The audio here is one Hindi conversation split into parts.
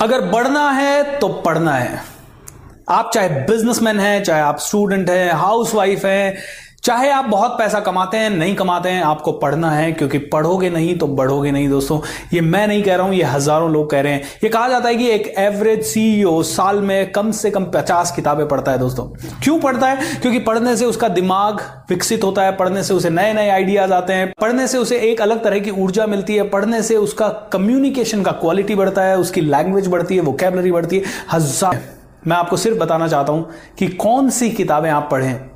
अगर बढ़ना है तो पढ़ना है। आप चाहे बिजनेसमैन हैं, चाहे आप स्टूडेंट हैं हाउसवाइफ हैं चाहे आप बहुत पैसा कमाते हैं, नहीं कमाते हैं, आपको पढ़ना है, क्योंकि पढ़ोगे नहीं तो बढ़ोगे नहीं दोस्तों। ये मैं नहीं कह रहा हूँ, ये हज़ारों लोग कह रहे हैं। ये कहा जाता है कि एक एवरेज सीईओ साल में कम से कम पचास किताबें पढ़ता है दोस्तों। क्यों पढ़ता है? क्योंकि पढ़ने से उसका दिमाग विकसित होता है, पढ़ने से उसे नए नए आइडियाज़ आते हैं, पढ़ने से उसे एक अलग तरह की ऊर्जा मिलती है, पढ़ने से उसका कम्युनिकेशन का क्वालिटी बढ़ता है, उसकी लैंग्वेज बढ़ती है वोकेबलरी बढ़ती है। हज़ार मैं आपको सिर्फ़ बताना चाहता हूँ कि कौन सी किताबें आप पढ़ें?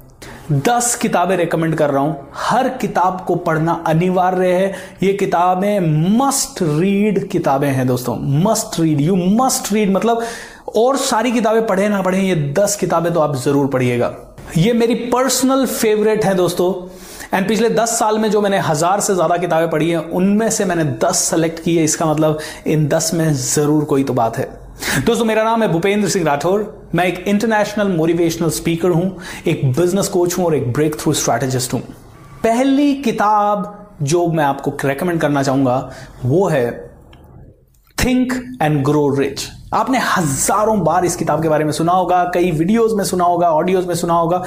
दस किताबें रेकमेंड कर रहा हूँ। हर किताब को पढ़ना अनिवार्य है। ये किताबें मस्ट रीड किताबें हैं दोस्तों। Must read you must read मतलब और सारी किताबें पढ़े ना पढ़े, ये दस किताबें तो आप ज़रूर पढ़िएगा। ये मेरी पर्सनल फेवरेट है दोस्तों। एंड पिछले दस साल में जो मैंने हज़ार से ज़्यादा किताबें पढ़ी हैं, उनमें से मैंने दस सेलेक्ट की है। इसका मतलब इन दस में ज़रूर कोई तो बात है। दोस्तों, मेरा नाम है भूपेंद्र सिंह राठौर। मैं एक इंटरनेशनल मोटिवेशनल स्पीकर हूँ, एक बिज़नेस कोच हूँ और एक ब्रेक थ्रू स्ट्रैटेजिस्ट हूँ। पहली किताब जो मैं आपको रेकमेंड करना चाहूँगा, वो है थिंक एंड ग्रो रिच आपने हज़ारों बार इस किताब के बारे में सुना होगा, कई वीडियोस में सुना होगा ऑडियोज में सुना होगा।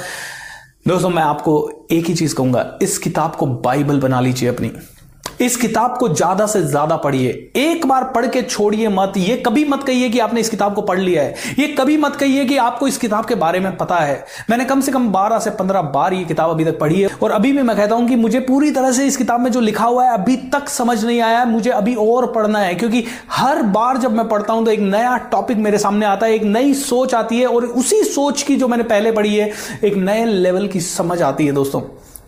दोस्तों, मैं आपको एक ही चीज़ कहूँगा, इस किताब को बाइबल बना लीजिए अपनी। इस किताब को ज़्यादा से ज़्यादा पढ़िए। एक बार पढ़ के छोड़िए मत। ये कभी मत कहिए कि आपने इस किताब को पढ़ लिया है। ये कभी मत कहिए कि आपको इस किताब के बारे में पता है। मैंने कम से कम 12 से 15 बार ये किताब अभी तक पढ़ी है। और अभी भी मैं कहता हूँ कि मुझे पूरी तरह से इस किताब में जो लिखा हुआ है, अभी तक समझ नहीं आया मुझे अभी और पढ़ना है, क्योंकि हर बार जब मैं पढ़ता हूँ तो एक नया टॉपिक मेरे सामने आता है, एक नई सोच आती है। और उसी सोच की जो मैंने पहले पढ़ी है, एक नए लेवल की समझ आती है, दोस्तों।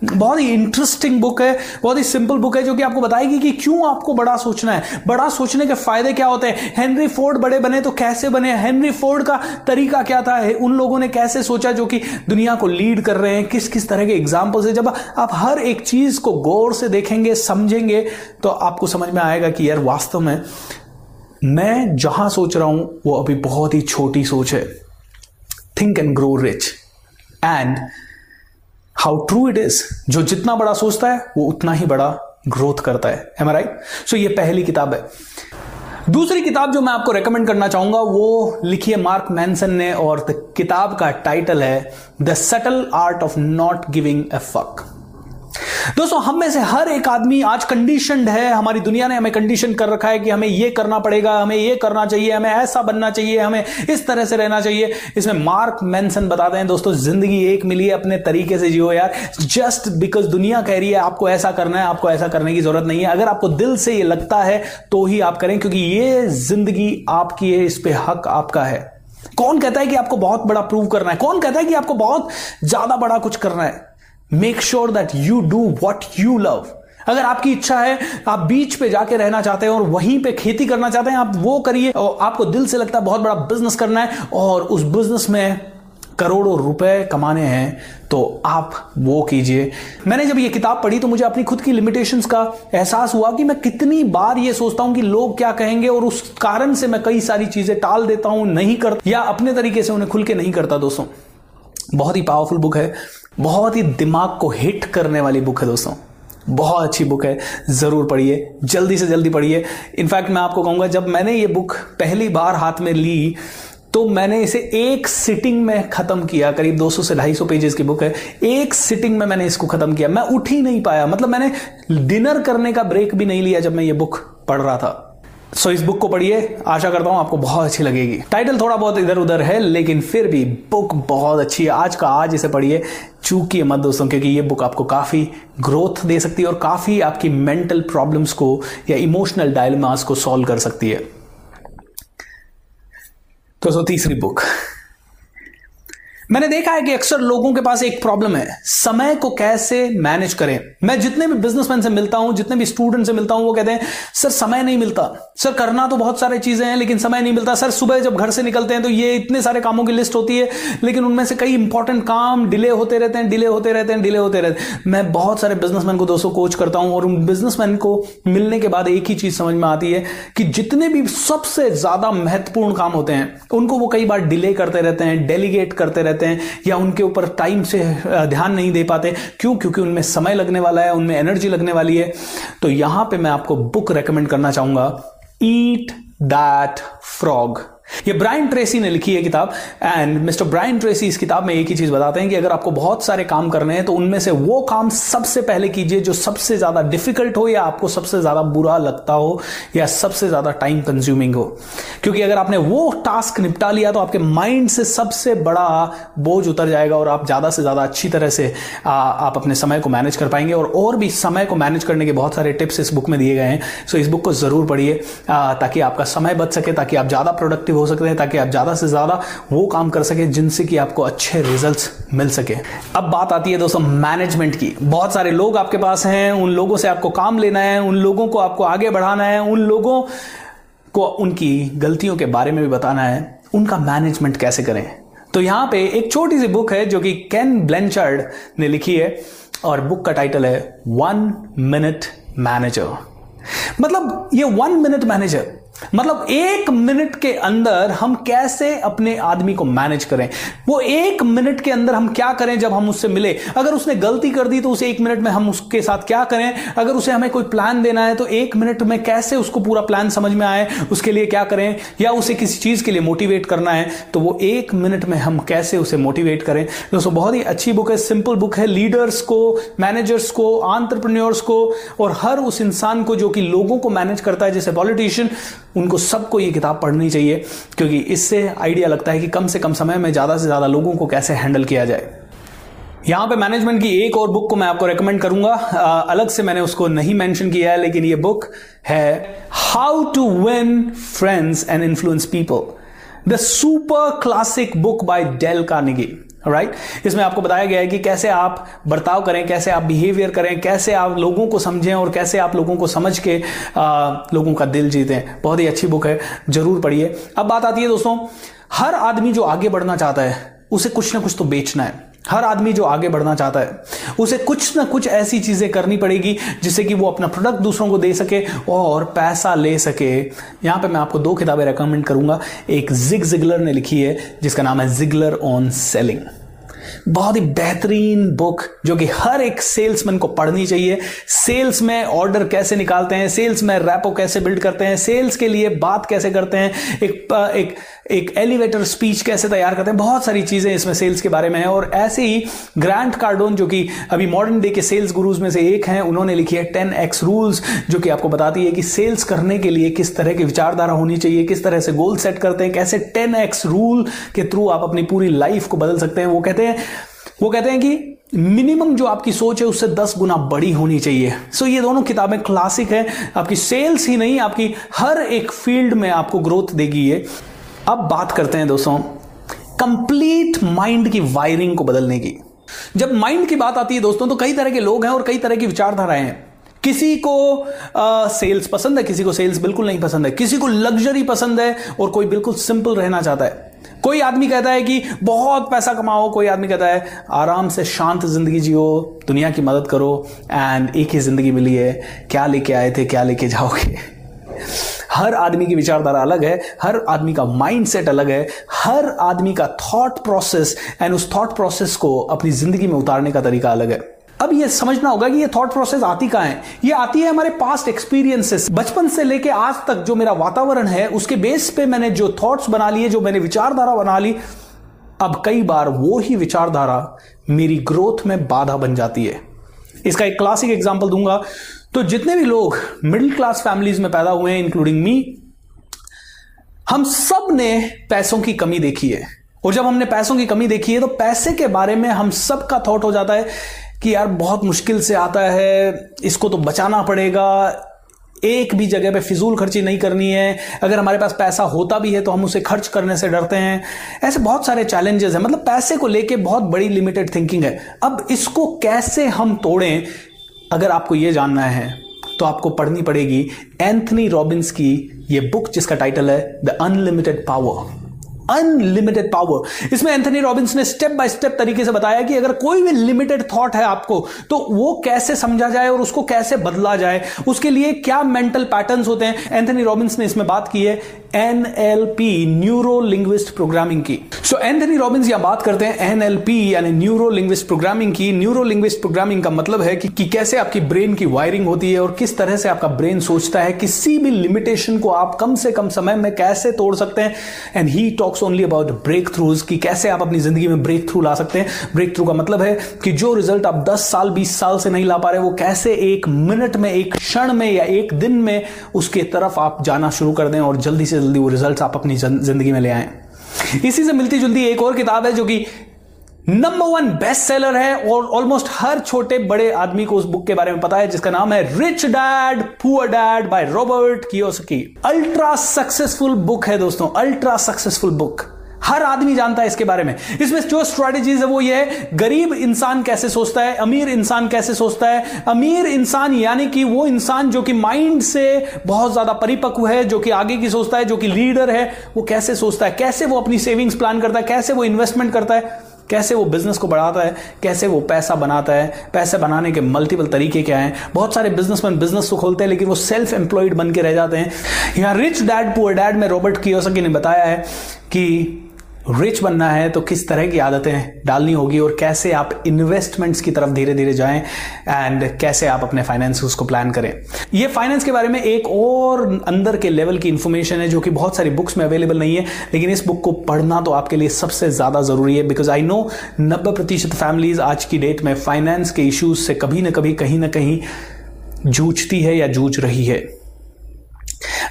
बहुत ही इंटरेस्टिंग बुक है, बहुत ही सिंपल बुक है, जो कि आपको बताएगी कि क्यों आपको बड़ा सोचना है। बड़ा सोचने के फ़ायदे क्या होते हैं? हेनरी फोर्ड बड़े बने तो कैसे बने? हेनरी फोर्ड का तरीका क्या था? उन लोगों ने कैसे सोचा जो कि दुनिया को लीड कर रहे हैं? किस किस तरह के एग्ज़ाम्पल से जब आप हर एक चीज़ को गौर से देखेंगे, समझेंगे तो आपको समझ में आएगा कि यार वास्तव में मैं जहाँ सोच रहा हूँ, वो अभी बहुत ही छोटी सोच है। Think and grow rich and how true it is जो जितना बड़ा सोचता है, वो उतना ही बड़ा ग्रोथ करता है। एम राइट सो ये पहली किताब है। दूसरी किताब जो मैं आपको रेकमेंड करना चाहूँगा, वो लिखी है मार्क मैंसन ने, और किताब का टाइटल है the subtle art of not giving a fuck दोस्तों, हम में से हर एक आदमी आज कंडीशनड है। हमारी दुनिया ने हमें कंडीशन कर रखा है कि हमें ये करना पड़ेगा, हमें ये करना चाहिए, हमें ऐसा बनना चाहिए, हमें इस तरह से रहना चाहिए। इसमें मार्क मैंसन बताते हैं, दोस्तों, ज़िंदगी एक मिली है अपने तरीके से जियो यार। जस्ट बिकॉज़ दुनिया कह रही है, आपको ऐसा करना है, आपको ऐसा करने की ज़रूरत नहीं है। अगर आपको दिल से ये लगता है तो ही आप करें, क्योंकि ये ज़िंदगी आपकी है, इस पर हक आपका है। कौन कहता है कि आपको बहुत बड़ा प्रूव करना है? कौन कहता है कि आपको बहुत ज़्यादा बड़ा कुछ करना है? Make sure that you do what you love अगर आपकी इच्छा है, आप बीच पे जाके रहना चाहते हैं और वहीं पे खेती करना चाहते हैं, आप वो करिए। और आपको दिल से लगता है बहुत बड़ा बिज़नेस करना है और उस बिज़नेस में करोड़ों रुपए कमाने हैं तो आप वो कीजिए। मैंने जब ये किताब पढ़ी तो मुझे अपनी खुद की लिमिटेशंस का एहसास हुआ कि मैं कितनी बार ये सोचता हूँ कि लोग क्या कहेंगे और उस कारण से मैं कई सारी चीज़ें टाल देता हूँ, नहीं करता या अपने तरीके से उन्हें खुल के नहीं करता, दोस्तों। बहुत ही पावरफुल बुक है। बहुत ही दिमाग को हिट करने वाली बुक है दोस्तों। बहुत अच्छी बुक है, ज़रूर पढ़िए, जल्दी से जल्दी पढ़िए। इनफैक्ट मैं आपको कहूँगा, जब मैंने ये बुक पहली बार हाथ में ली तो मैंने इसे एक सिटिंग में ख़त्म किया। करीब 200 से 250 पेजेस की बुक है। एक सिटिंग में मैंने इसको ख़त्म किया। मैं उठ ही नहीं पाया। मतलब मैंने डिनर करने का ब्रेक भी नहीं लिया जब मैं ये बुक पढ़ रहा था। सो so, इस बुक को पढ़िए। आशा करता हूँ आपको बहुत अच्छी लगेगी। टाइटल थोड़ा बहुत इधर उधर है लेकिन फिर भी बुक बहुत अच्छी है। आज का आज इसे पढ़िए। चूकी मत दोस्तों क्योंकि ये बुक आपको काफ़ी ग्रोथ दे सकती है और काफ़ी आपकी मेंटल प्रॉब्लम्स को या इमोशनल डायलमास को सॉल्व कर सकती है। तो सो तीसरी बुक मैंने देखा है कि अक्सर लोगों के पास एक प्रॉब्लम है। समय को कैसे मैनेज करें? मैं जितने भी बिजनेसमैन से मिलता हूँ, जितने भी स्टूडेंट से मिलता हूँ, वो कहते हैं, सर, समय नहीं मिलता। सर, करना तो बहुत सारी चीज़ें हैं, लेकिन समय नहीं मिलता। सर, सुबह जब घर से निकलते हैं तो ये इतने सारे कामों की लिस्ट होती है, लेकिन उनमें से कई इंपॉर्टेंट काम डिले होते रहते हैं डिले होते रहते हैं डिले होते रहते हैं। मैं बहुत सारे बिजनेसमैन को, दोस्तों कोच करता हूँ, और उन बिजनेसमैन को मिलने के बाद एक ही चीज़ समझ में आती है कि जितने भी सबसे ज़्यादा महत्वपूर्ण काम होते हैं, उनको वो कई बार डिले करते रहते हैं डेलीगेट करते रहते हैं या उनके ऊपर टाइम से ध्यान नहीं दे पाते। क्यों? क्योंकि उनमें समय लगने वाला है, उनमें एनर्जी लगने वाली है। तो यहाँ पे मैं आपको बुक रेकमेंड करना चाहूँगा। ईट दैट फ्रॉग ये ब्रायन ट्रेसी ने लिखी है किताब एंड मिस्टर ब्रायन ट्रेसी इस किताब में एक ही चीज़ बताते हैं कि अगर आपको बहुत सारे काम करने हैं तो उनमें से वो काम सबसे पहले कीजिए जो सबसे ज़्यादा डिफ़िकल्ट हो या आपको सबसे ज़्यादा बुरा लगता हो या सबसे ज़्यादा टाइम कंज्यूमिंग हो। क्योंकि अगर आपने वो टास्क निपटा लिया तो आपके माइंड से सबसे बड़ा बोझ उतर जाएगा और आप ज़्यादा से ज़्यादा अच्छी तरह से आ, आप अपने समय को मैनेज कर पाएँगे और और भी समय को मैनेज करने के बहुत सारे टिप्स इस बुक में दिए गए हैं। सो इस बुक को ज़रूर पढ़िए ताकि आपका समय बच सके ताकि आप ज़्यादा प्रोडक्टिव हो सकते हैं ताकि आप ज़्यादा से ज़्यादा वो काम कर सके जिनसे कि आपको अच्छे रिजल्ट्स मिल सके। अब बात आती है दोस्तों मैनेजमेंट की। बहुत सारे लोग आपके पास हैं, उन लोगों से आपको काम लेना है, उन लोगों को आपको आगे बढ़ाना है, उन लोगों को उनकी गलतियों के बारे में भी बताना है। उनका मैनेजमेंट कैसे करें? तो यहाँ पे एक छोटी सी बुक है जो कि कैन ब्लेंचर्ड ने लिखी है और बुक का टाइटल है वन मिनट मैनेजर मतलब ये वन मिनट मैनेजर मतलब एक मिनट के अंदर हम कैसे अपने आदमी को मैनेज करें? वो एक मिनट के अंदर हम क्या करें जब हम उससे मिले? अगर उसने गलती कर दी तो उसे एक मिनट में हम उसके साथ क्या करें? अगर उसे हमें कोई प्लान देना है तो एक मिनट में कैसे उसको पूरा प्लान समझ में आए? उसके लिए क्या करें? या उसे किसी चीज़ के लिए मोटिवेट करना है? तो वो एक मिनट में हम कैसे उसे मोटिवेट करें? दोस्तों, बहुत ही अच्छी बुक है सिंपल बुक है। लीडर्स को मैनेजर्स को आंट्रप्रन्योर्स को और हर उस इंसान को जो कि लोगों को मैनेज करता है, जैसे पॉलिटिशियन उनको सबको ये किताब पढ़नी चाहिए क्योंकि इससे आइडिया लगता है कि कम से कम समय में ज़्यादा से ज़्यादा लोगों को कैसे हैंडल किया जाए। यहाँ पे मैनेजमेंट की एक और बुक को मैं आपको रेकमेंड करूँगा। आ, अलग से मैंने उसको नहीं मेंशन किया है लेकिन ये बुक है how to win friends and influence people the super classic book by Dale Carnegie right right? इसमें आपको बताया गया है कि कैसे आप बर्ताव करें कैसे आप बिहेवियर करें कैसे आप लोगों को समझें और कैसे आप लोगों को समझ के आ, लोगों का दिल जीतें। बहुत ही अच्छी बुक है ज़रूर पढ़िए। अब बात आती है दोस्तों हर आदमी जो आगे बढ़ना चाहता है उसे कुछ ना कुछ तो बेचना है। हर आदमी जो आगे बढ़ना चाहता है, उसे कुछ ना कुछ ऐसी चीज़ें करनी पड़ेगी जिससे कि वो अपना प्रोडक्ट दूसरों को दे सके और पैसा ले सके। यहाँ पे मैं आपको दो किताबें रेकमेंड करूँगा। एक जिग जिगलर ने लिखी है, जिसका नाम है जिगलर ऑन सेलिंग बहुत ही बेहतरीन बुक जो कि हर एक सेल्समैन को पढ़नी चाहिए। सेल्स में ऑर्डर कैसे निकालते हैं सेल्स में रैपो कैसे बिल्ड करते हैं सेल्स के लिए बात कैसे करते हैं, एक एक एक एलिवेटर स्पीच कैसे तैयार करते हैं? बहुत सारी चीज़ें इसमें सेल्स के बारे में है और ऐसे ही ग्रांट कार्डोन जो कि अभी मॉडर्न डे के सेल्स गुरुज में से एक हैं, उन्होंने लिखी है टेन एक्स रूल्स जो कि आपको बताती है कि सेल्स करने के लिए किस तरह की विचारधारा होनी चाहिए, किस तरह से गोल सेट करते हैं, कैसे टेन एक्स रूल के थ्रू आप अपनी पूरी लाइफ को बदल सकते हैं। वो कहते हैं, वो कहते हैं कि मिनिमम जो आपकी सोच है, उससे दस गुना बड़ी होनी चाहिए। सो so, ये दोनों किताबें क्लासिक है। आपकी सेल्स ही नहीं, आपकी हर एक फ़ील्ड में आपको ग्रोथ देगी ये। अब बात करते हैं दोस्तों कंप्लीट माइंड की वायरिंग को बदलने की। जब माइंड की बात आती है दोस्तों तो कई तरह के लोग हैं और कई तरह की विचारधाराएँ हैं। किसी को आ, सेल्स पसंद है किसी को सेल्स बिल्कुल नहीं पसंद है किसी को लग्जरी पसंद है और कोई बिल्कुल सिंपल रहना चाहता है। कोई आदमी कहता है कि बहुत पैसा कमाओ कोई आदमी कहता है आराम से शांत ज़िंदगी जियो दुनिया की मदद करो एंड एक ही ज़िंदगी मिली है क्या लेके आए थे क्या लेके जाओगे? हर आदमी की विचारधारा अलग है, हर आदमी का माइंड सेट अलग है, हर आदमी का थॉट प्रोसेस एंड उस थॉट प्रोसेस को अपनी ज़िंदगी में उतारने का तरीका अलग है। अब ये समझना होगा कि ये थॉट प्रोसेस आती कहाँ है? ये आती है हमारे पास्ट एक्सपीरियंसेस बचपन से लेके आज तक जो मेरा वातावरण है, उसके बेस पे मैंने जो थॉट्स बना लिए, जो मैंने विचारधारा बना ली, अब कई बार वो ही विचारधारा मेरी ग्रोथ में बाधा बन जाती है। इसका एक क्लासिक एग्ज़ाम्पल दूँगा। तो जितने भी लोग मिडिल क्लास फैमिलीज़ में पैदा हुए हैं इंक्लूडिंग मी हम सबने पैसों की कमी देखी है। और जब हमने पैसों की कमी देखी है तो पैसे के बारे में हम सबका थॉट हो जाता है कि यार, बहुत मुश्किल से आता है, इसको तो बचाना पड़ेगा। एक भी जगह पे फिजूल खर्ची नहीं करनी है। अगर हमारे पास पैसा होता भी है तो हम उसे खर्च करने से डरते हैं। ऐसे बहुत सारे चैलेंजेस हैं। मतलब पैसे को लेके बहुत बड़ी लिमिटेड थिंकिंग है। अब इसको कैसे हम तोड़ें अगर आपको यह जानना है तो आपको पढ़नी पड़ेगी एंथनी रॉबिन्स की ये बुक जिसका टाइटल है the unlimited power unlimited power इसमें एंथनी रॉबिन्स ने स्टेप बाय स्टेप तरीके से बताया कि अगर कोई भी लिमिटेड थॉट है आपको तो वो कैसे समझा जाए और उसको कैसे बदला जाए उसके लिए क्या मेंटल पैटर्न्स होते हैं? एंथनी रॉबिन्स ने इसमें बात की है एनएलपी न्यूरो लिंग्विस्ट प्रोग्रामिंग की। सो एंथनी रॉबिन्स यहाँ बात करते हैं एनएलपी यानी न्यूरो लिंग्विस्ट प्रोग्रामिंग की। न्यूरो लिंग्विस्ट प्रोग्रामिंग का मतलब है कि, कि कैसे आपकी ब्रेन की वायरिंग होती है और किस तरह से आपका ब्रेन सोचता है किसी भी लिमिटेशन को आप कम से कम समय में कैसे तोड़ सकते हैं? And he talks only about breakthroughs कि कैसे आप अपनी ज़िंदगी में ब्रेक थ्रू ला सकते हैं। ब्रेक थ्रू का मतलब है कि जो रिज़ल्ट आप 10 साल 20 साल से नहीं ला पा रहे, वो कैसे एक मिनट में, एक क्षण में या एक दिन में उसके तरफ़ आप जाना शुरू कर दें और जल्दी से जल्दी वो रिज़ल्ट आप अपनी ज़िंदगी में ले आए। इसी से मिलती जुलती एक और किताब है जो कि नंबर वन बेस्ट सेलर है और ऑलमोस्ट हर छोटे बड़े आदमी को उस बुक के बारे में पता है, जिसका नाम है rich dad poor dad by Robert Kiyosaki ultra successful book है दोस्तों अल्ट्रा सक्सेसफुल बुक हर आदमी जानता है इसके बारे में। इसमें जो स्ट्रेटेजीज है वो ये है, गरीब इंसान कैसे सोचता है, अमीर इंसान कैसे सोचता है? अमीर इंसान यानी कि वो इंसान जो कि माइंड से बहुत ज़्यादा परिपक्व है, जो कि आगे की सोचता है, जो कि लीडर है, वो कैसे सोचता है? कैसे वो अपनी सेविंग्स प्लान करता है? कैसे वो इन्वेस्टमेंट करता है? कैसे वो बिज़नेस को बढ़ाता है, कैसे वो पैसा बनाता है, पैसे बनाने के मल्टीपल तरीके क्या हैं? बहुत सारे बिजनेसमैन बिज़नेस तो खोलते हैं, लेकिन वो सेल्फ एम्प्लॉयड बन के रह जाते हैं। यहाँ रिच डैड पुअर डैड में रॉबर्ट कियोसकी ने बताया है कि रिच बनना है तो किस तरह की आदतें डालनी होगी और कैसे आप इन्वेस्टमेंट्स की तरफ़ धीरे धीरे जाएँ एंड कैसे आप अपने फाइनेंस को प्लान करें। ये फाइनेंस के बारे में एक और अंदर के लेवल की इंफॉर्मेशन है जो कि बहुत सारी बुक्स में अवेलेबल नहीं है, लेकिन इस बुक को पढ़ना तो आपके लिए सबसे ज़्यादा ज़रूरी है बिकॉज़ आई नो नब्बे प्रतिशत फैमिलीज़ आज की डेट में फाइनेंस के इश्यूज़ से कभी ना कभी, कहीं ना कहीं जूझती है या जूझ रही है।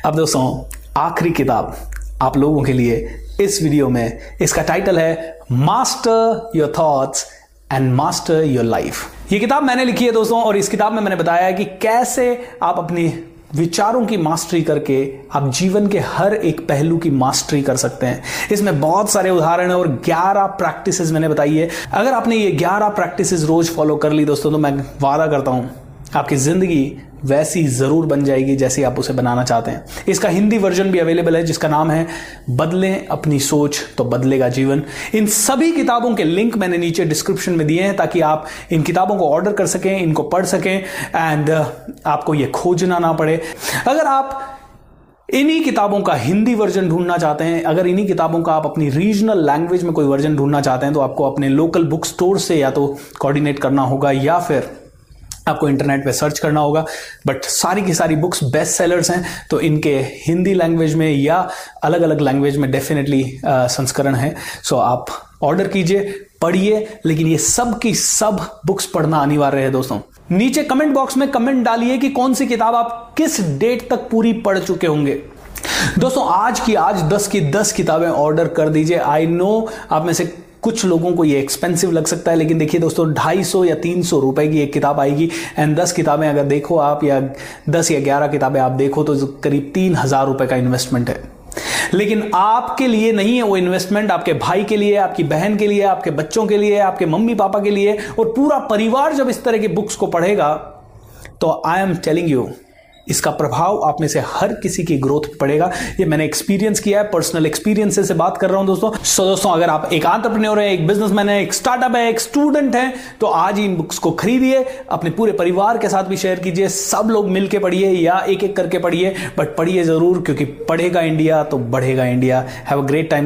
अब दोस्तों, आखिरी किताब आप लोगों के लिए इस वीडियो में इसका टाइटल है master your thoughts and master your life ये किताब मैंने लिखी है दोस्तों और इस किताब में मैंने बताया है कि कैसे आप अपनी विचारों की मास्टरी करके आप जीवन के हर एक पहलू की मास्टरी कर सकते हैं। इसमें बहुत सारे उदाहरण है और 11 प्रैक्टिसेस मैंने बताई है। अगर आपने ये 11 प्रैक्टिसेस रोज फॉलो कर ली दोस्तों तो मैं वादा करता हूँ आपकी ज़िंदगी वैसी ज़रूर बन जाएगी जैसी आप उसे बनाना चाहते हैं। इसका हिंदी वर्जन भी अवेलेबल है जिसका नाम है बदलें अपनी सोच तो बदलेगा जीवन। इन सभी किताबों के लिंक मैंने नीचे डिस्क्रिप्शन में दिए हैं ताकि आप इन किताबों को ऑर्डर कर सकें इनको पढ़ सकें एंड uh, आपको ये खोजना ना पड़े। अगर आप इन्हीं किताबों का हिंदी वर्जन ढूंढना चाहते हैं अगर इन्हीं किताबों का आप अपनी रीजनल लैंग्वेज में कोई वर्जन ढूंढना चाहते हैं तो आपको अपने लोकल बुक स्टोर से या तो कोऑर्डिनेट करना होगा या फिर आपको इंटरनेट पे सर्च करना होगा। बट सारी की सारी बुक्स बेस्ट सेलर्स हैं तो इनके हिंदी लैंग्वेज में या अलग अलग लैंग्वेज में डेफिनेटली संस्करण है। सो so, आप ऑर्डर कीजिए पढ़िए लेकिन ये सब की सब बुक्स पढ़ना अनिवार्य है दोस्तों। नीचे कमेंट बॉक्स में कमेंट डालिए कि कौन सी किताब आप किस डेट तक पूरी पढ़ चुके होंगे। दोस्तों आज की आज दस की दस किताबें ऑर्डर कर दीजिए। आई नो आप में से कुछ लोगों को ये एक्सपेंसिव लग सकता है, लेकिन देखिए दोस्तों, ढाई सौ या तीन सौ रुपए की एक किताब आएगी एंड दस किताबें अगर देखो आप, या दस या ग्यारह किताबें आप देखो तो करीब तीन हज़ार रुपए का इन्वेस्टमेंट है। लेकिन आपके लिए नहीं है वो इन्वेस्टमेंट आपके भाई के लिए, आपकी बहन के लिए, आपके बच्चों के लिए, आपके मम्मी पापा के लिए, और पूरा परिवार जब इस तरह की बुक्स को पढ़ेगा तो आई एम टेलिंग यू इसका प्रभाव आप में से हर किसी की ग्रोथ पड़ेगा। ये मैंने एक्सपीरियंस किया है पर्सनल एक्सपीरियंस से बात कर रहा हूँ दोस्तों। सो दोस्तों, अगर आप एक आंट्रप्रन्योर है, एक बिजनेसमैन है, एक स्टार्टअप है, एक स्टूडेंट है तो आज इन बुक्स को खरीदिए, अपने पूरे परिवार के साथ भी शेयर कीजिए, सब लोग मिलकर पढ़िए या एक एक करके पढ़िए बट पढ़िए ज़रूर, क्योंकि पढ़ेगा इंडिया तो बढ़ेगा India. Have a great time